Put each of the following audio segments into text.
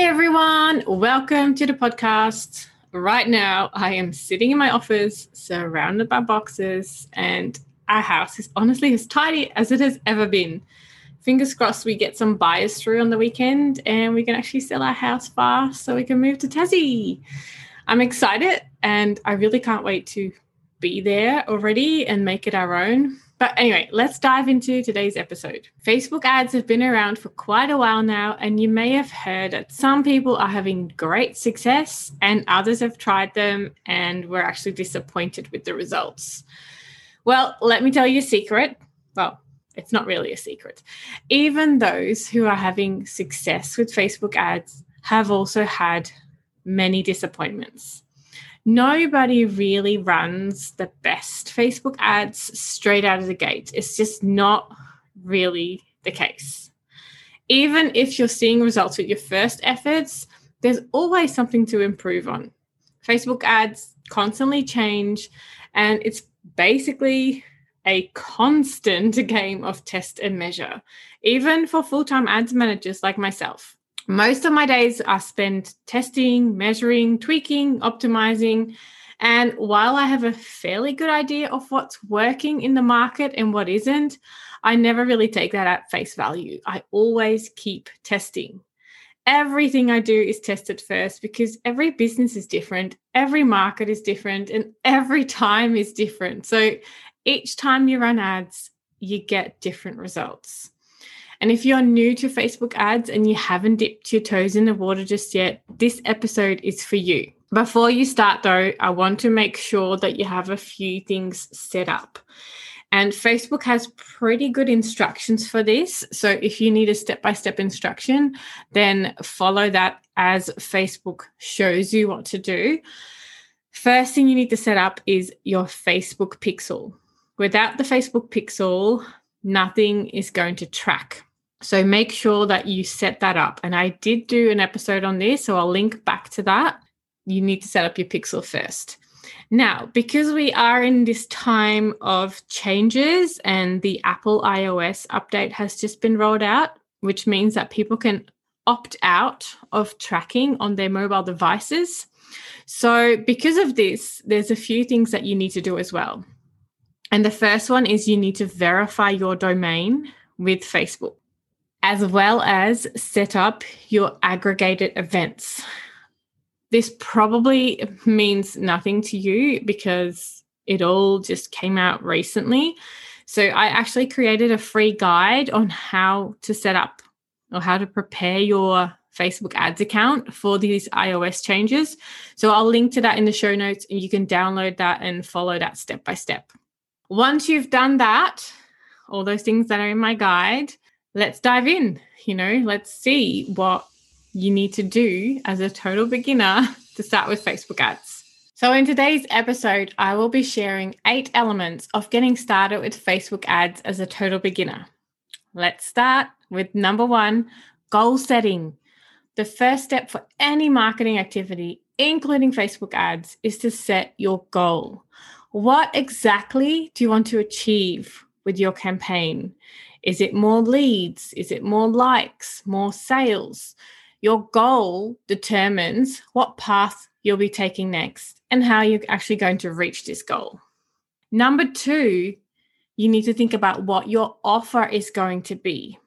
Hey everyone, welcome to the podcast. Right now, I am sitting in my office surrounded by boxes, and our house is honestly as tidy as it has ever been. Fingers crossed we get some buyers through on the weekend and we can actually sell our house fast so we can move to Tassie. I'm excited and I really can't wait to be there already and make it our own. But anyway, let's dive into today's episode. Facebook ads have been around for quite a while now, and you may have heard that some people are having great success and others have tried them and were actually disappointed with the results. Well, let me tell you a secret. Well, it's not really a secret. Even those who are having success with Facebook ads have also had many disappointments nobody really runs the best Facebook ads straight out of the gate. It's just not really the case. Even if you're seeing results with your first efforts, there's always something to improve on. Facebook ads constantly change, and it's basically a constant game of test and measure, even for full time ads managers like myself. Most of my days are spent testing, measuring, tweaking, optimizing. And while I have a fairly good idea of what's working in the market and what isn't, I never really take that at face value. I always keep testing. Everything I do is tested first because every business is different, every market is different, and every time is different. So each time you run ads, you get different results. And if you're new to Facebook ads and you haven't dipped your toes in the water just yet, this episode is for you. Before you start, though, I want to make sure that you have a few things set up. And Facebook has pretty good instructions for this. So if you need a step by step instruction, then follow that as Facebook shows you what to do. First thing you need to set up is your Facebook pixel. Without the Facebook pixel, nothing is going to track. So make sure that you set that up. And I did do an episode on this, so I'll link back to that. You need to set up your pixel first. Now, because we are in this time of changes and the Apple iOS update has just been rolled out, which means that people can opt out of tracking on their mobile devices. So, because of this, there's a few things that you need to do as well. And the first one is you need to verify your domain with Facebook as well as set up your aggregated events. This probably means nothing to you because it all just came out recently. So, I actually created a free guide on how to set up or how to prepare your Facebook ads account for these iOS changes. So, I'll link to that in the show notes and you can download that and follow that step by step. Once you've done that, all those things that are in my guide, let's dive in. You know, let's see what you need to do as a total beginner to start with Facebook ads. So, in today's episode, I will be sharing eight elements of getting started with Facebook ads as a total beginner. Let's start with number one goal setting. The first step for any marketing activity, including Facebook ads, is to set your goal. What exactly do you want to achieve with your campaign? Is it more leads? Is it more likes, more sales? Your goal determines what path you'll be taking next and how you're actually going to reach this goal. Number two, you need to think about what your offer is going to be.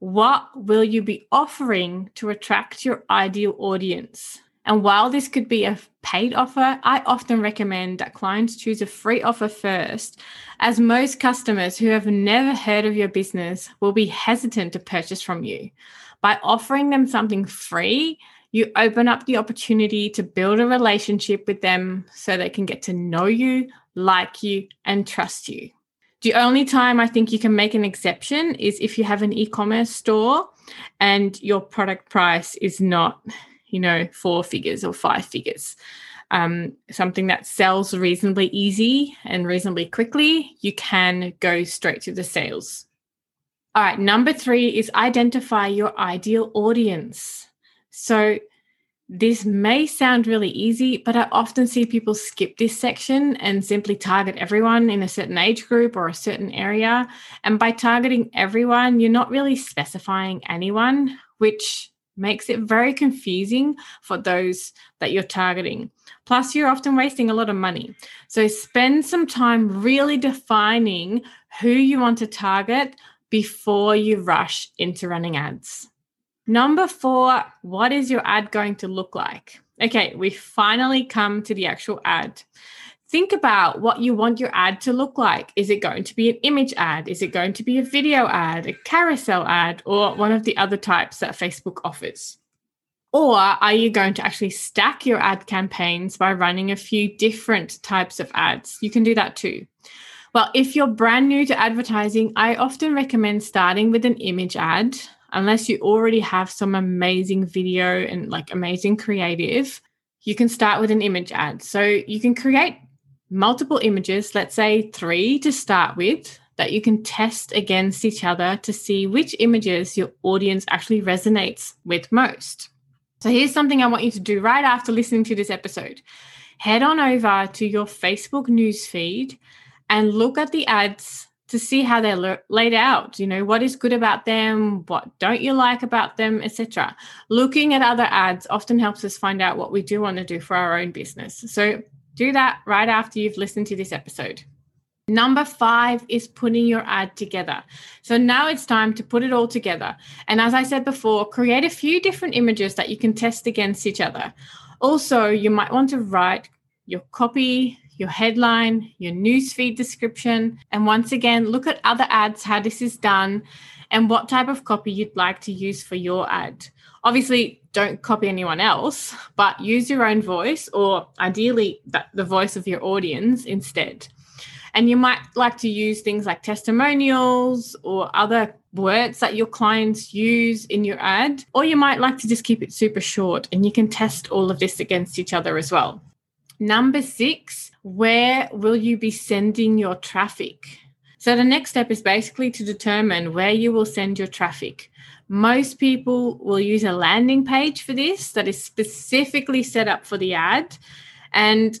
What will you be offering to attract your ideal audience? And while this could be a paid offer, I often recommend that clients choose a free offer first, as most customers who have never heard of your business will be hesitant to purchase from you. By offering them something free, you open up the opportunity to build a relationship with them so they can get to know you, like you, and trust you. The only time I think you can make an exception is if you have an e commerce store and your product price is not you know, four figures or five figures. Um, something that sells reasonably easy and reasonably quickly, you can go straight to the sales. All right, number three is identify your ideal audience. So, this may sound really easy, but I often see people skip this section and simply target everyone in a certain age group or a certain area. And by targeting everyone, you're not really specifying anyone, which makes it very confusing for those that you're targeting. Plus, you're often wasting a lot of money. So, spend some time really defining who you want to target before you rush into running ads. Number four, what is your ad going to look like? Okay, we finally come to the actual ad. Think about what you want your ad to look like. Is it going to be an image ad? Is it going to be a video ad, a carousel ad, or one of the other types that Facebook offers? Or are you going to actually stack your ad campaigns by running a few different types of ads? You can do that too. Well, if you're brand new to advertising, I often recommend starting with an image ad unless you already have some amazing video and like amazing creative, you can start with an image ad. So you can create multiple images, let's say three to start with, that you can test against each other to see which images your audience actually resonates with most. So here's something I want you to do right after listening to this episode. Head on over to your Facebook newsfeed and look at the ads to see how they're laid out you know what is good about them what don't you like about them etc looking at other ads often helps us find out what we do want to do for our own business so do that right after you've listened to this episode Number five is putting your ad together. So now it's time to put it all together. And as I said before, create a few different images that you can test against each other. Also, you might want to write your copy, your headline, your newsfeed description, and once again, look at other ads, how this is done, and what type of copy you'd like to use for your ad. Obviously, don't copy anyone else, but use your own voice or ideally the voice of your audience instead. And you might like to use things like testimonials or other words that your clients use in your ad, or you might like to just keep it super short and you can test all of this against each other as well. Number six, where will you be sending your traffic? So the next step is basically to determine where you will send your traffic. Most people will use a landing page for this that is specifically set up for the ad. And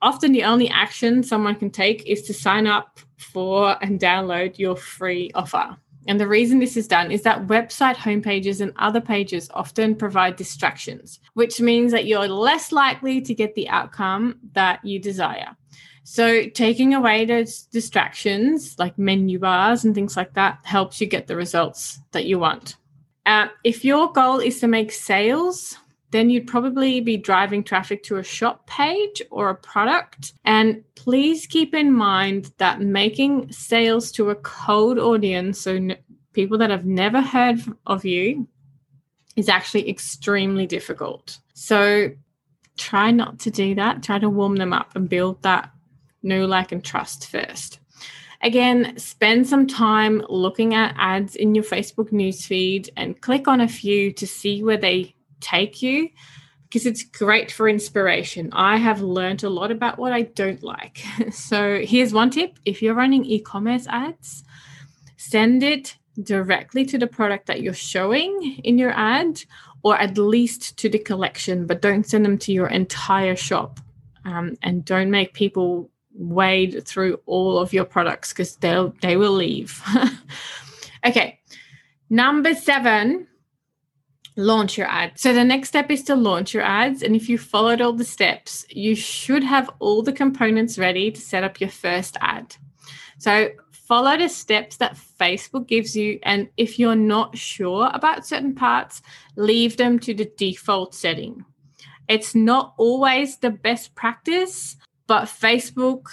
often the only action someone can take is to sign up for and download your free offer. And the reason this is done is that website homepages and other pages often provide distractions, which means that you're less likely to get the outcome that you desire. So, taking away those distractions like menu bars and things like that helps you get the results that you want. Uh, if your goal is to make sales, then you'd probably be driving traffic to a shop page or a product. And please keep in mind that making sales to a cold audience, so n- people that have never heard of you, is actually extremely difficult. So try not to do that. Try to warm them up and build that know, like, and trust first. Again, spend some time looking at ads in your Facebook newsfeed and click on a few to see where they take you because it's great for inspiration. I have learned a lot about what I don't like. So, here's one tip if you're running e commerce ads, send it directly to the product that you're showing in your ad, or at least to the collection, but don't send them to your entire shop. Um, and don't make people wade through all of your products because they'll they will leave. okay. Number seven, launch your ad. So the next step is to launch your ads. And if you followed all the steps, you should have all the components ready to set up your first ad. So follow the steps that Facebook gives you. And if you're not sure about certain parts, leave them to the default setting. It's not always the best practice, but Facebook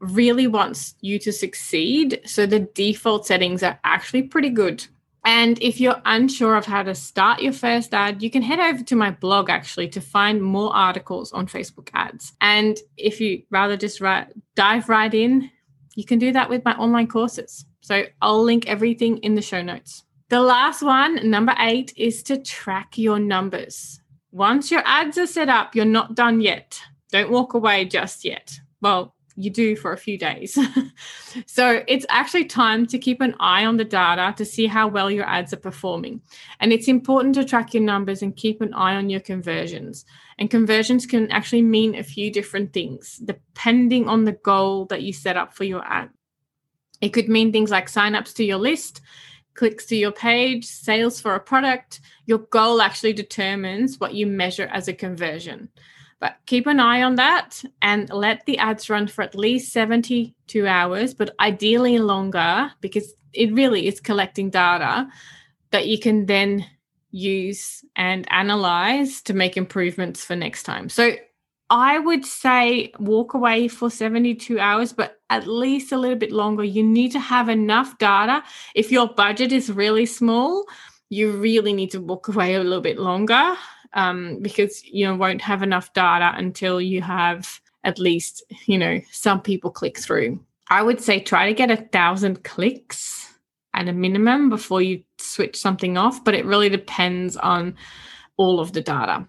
really wants you to succeed. So the default settings are actually pretty good. And if you're unsure of how to start your first ad, you can head over to my blog actually to find more articles on Facebook ads. And if you rather just dive right in, you can do that with my online courses. So I'll link everything in the show notes. The last one, number eight, is to track your numbers. once your ads are set up, you're not done yet. Don't walk away just yet. Well, you do for a few days. so it's actually time to keep an eye on the data to see how well your ads are performing. And it's important to track your numbers and keep an eye on your conversions. And conversions can actually mean a few different things depending on the goal that you set up for your ad. It could mean things like signups to your list, clicks to your page, sales for a product. Your goal actually determines what you measure as a conversion. But keep an eye on that and let the ads run for at least 72 hours, but ideally longer because it really is collecting data that you can then use and analyze to make improvements for next time. So I would say walk away for 72 hours, but at least a little bit longer. You need to have enough data. If your budget is really small, you really need to walk away a little bit longer um, because you won't have enough data until you have at least you know some people click through. I would say try to get a thousand clicks at a minimum before you switch something off, but it really depends on all of the data.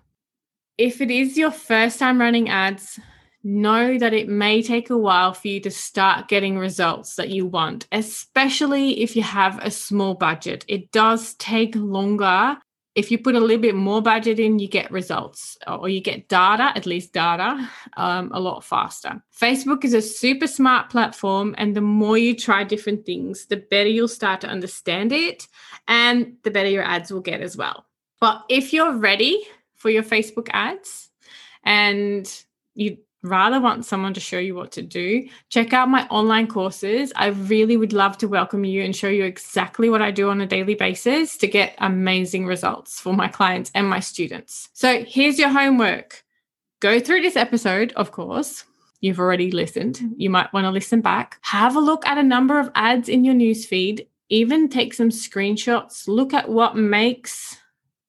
If it is your first time running ads, know that it may take a while for you to start getting results that you want, especially if you have a small budget. It does take longer if you put a little bit more budget in, you get results or you get data, at least data, um, a lot faster. Facebook is a super smart platform, and the more you try different things, the better you'll start to understand it and the better your ads will get as well. But if you're ready for your Facebook ads and you rather want someone to show you what to do, check out my online courses. I really would love to welcome you and show you exactly what I do on a daily basis to get amazing results for my clients and my students. So here's your homework go through this episode, of course. You've already listened. You might want to listen back. Have a look at a number of ads in your newsfeed. Even take some screenshots. Look at what makes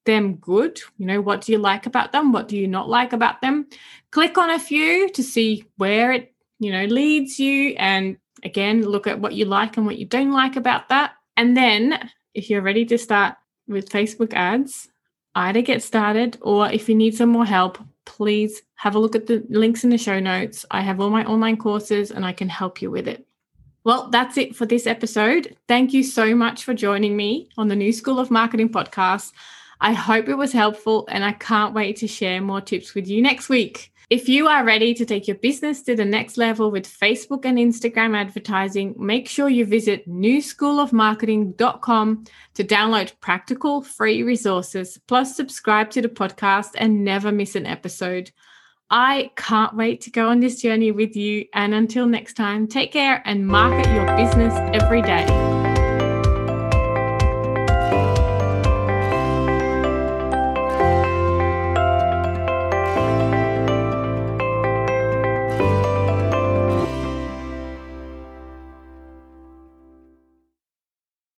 them good. You know, what do you like about them? What do you not like about them? Click on a few to see where it, you know, leads you. And again, look at what you like and what you don't like about that. And then if you're ready to start with Facebook ads, either get started or if you need some more help, please have a look at the links in the show notes. I have all my online courses and I can help you with it. Well, that's it for this episode. Thank you so much for joining me on the New School of Marketing podcast. I hope it was helpful and I can't wait to share more tips with you next week. If you are ready to take your business to the next level with Facebook and Instagram advertising, make sure you visit newschoolofmarketing.com to download practical free resources, plus subscribe to the podcast and never miss an episode. I can't wait to go on this journey with you. And until next time, take care and market your business every day.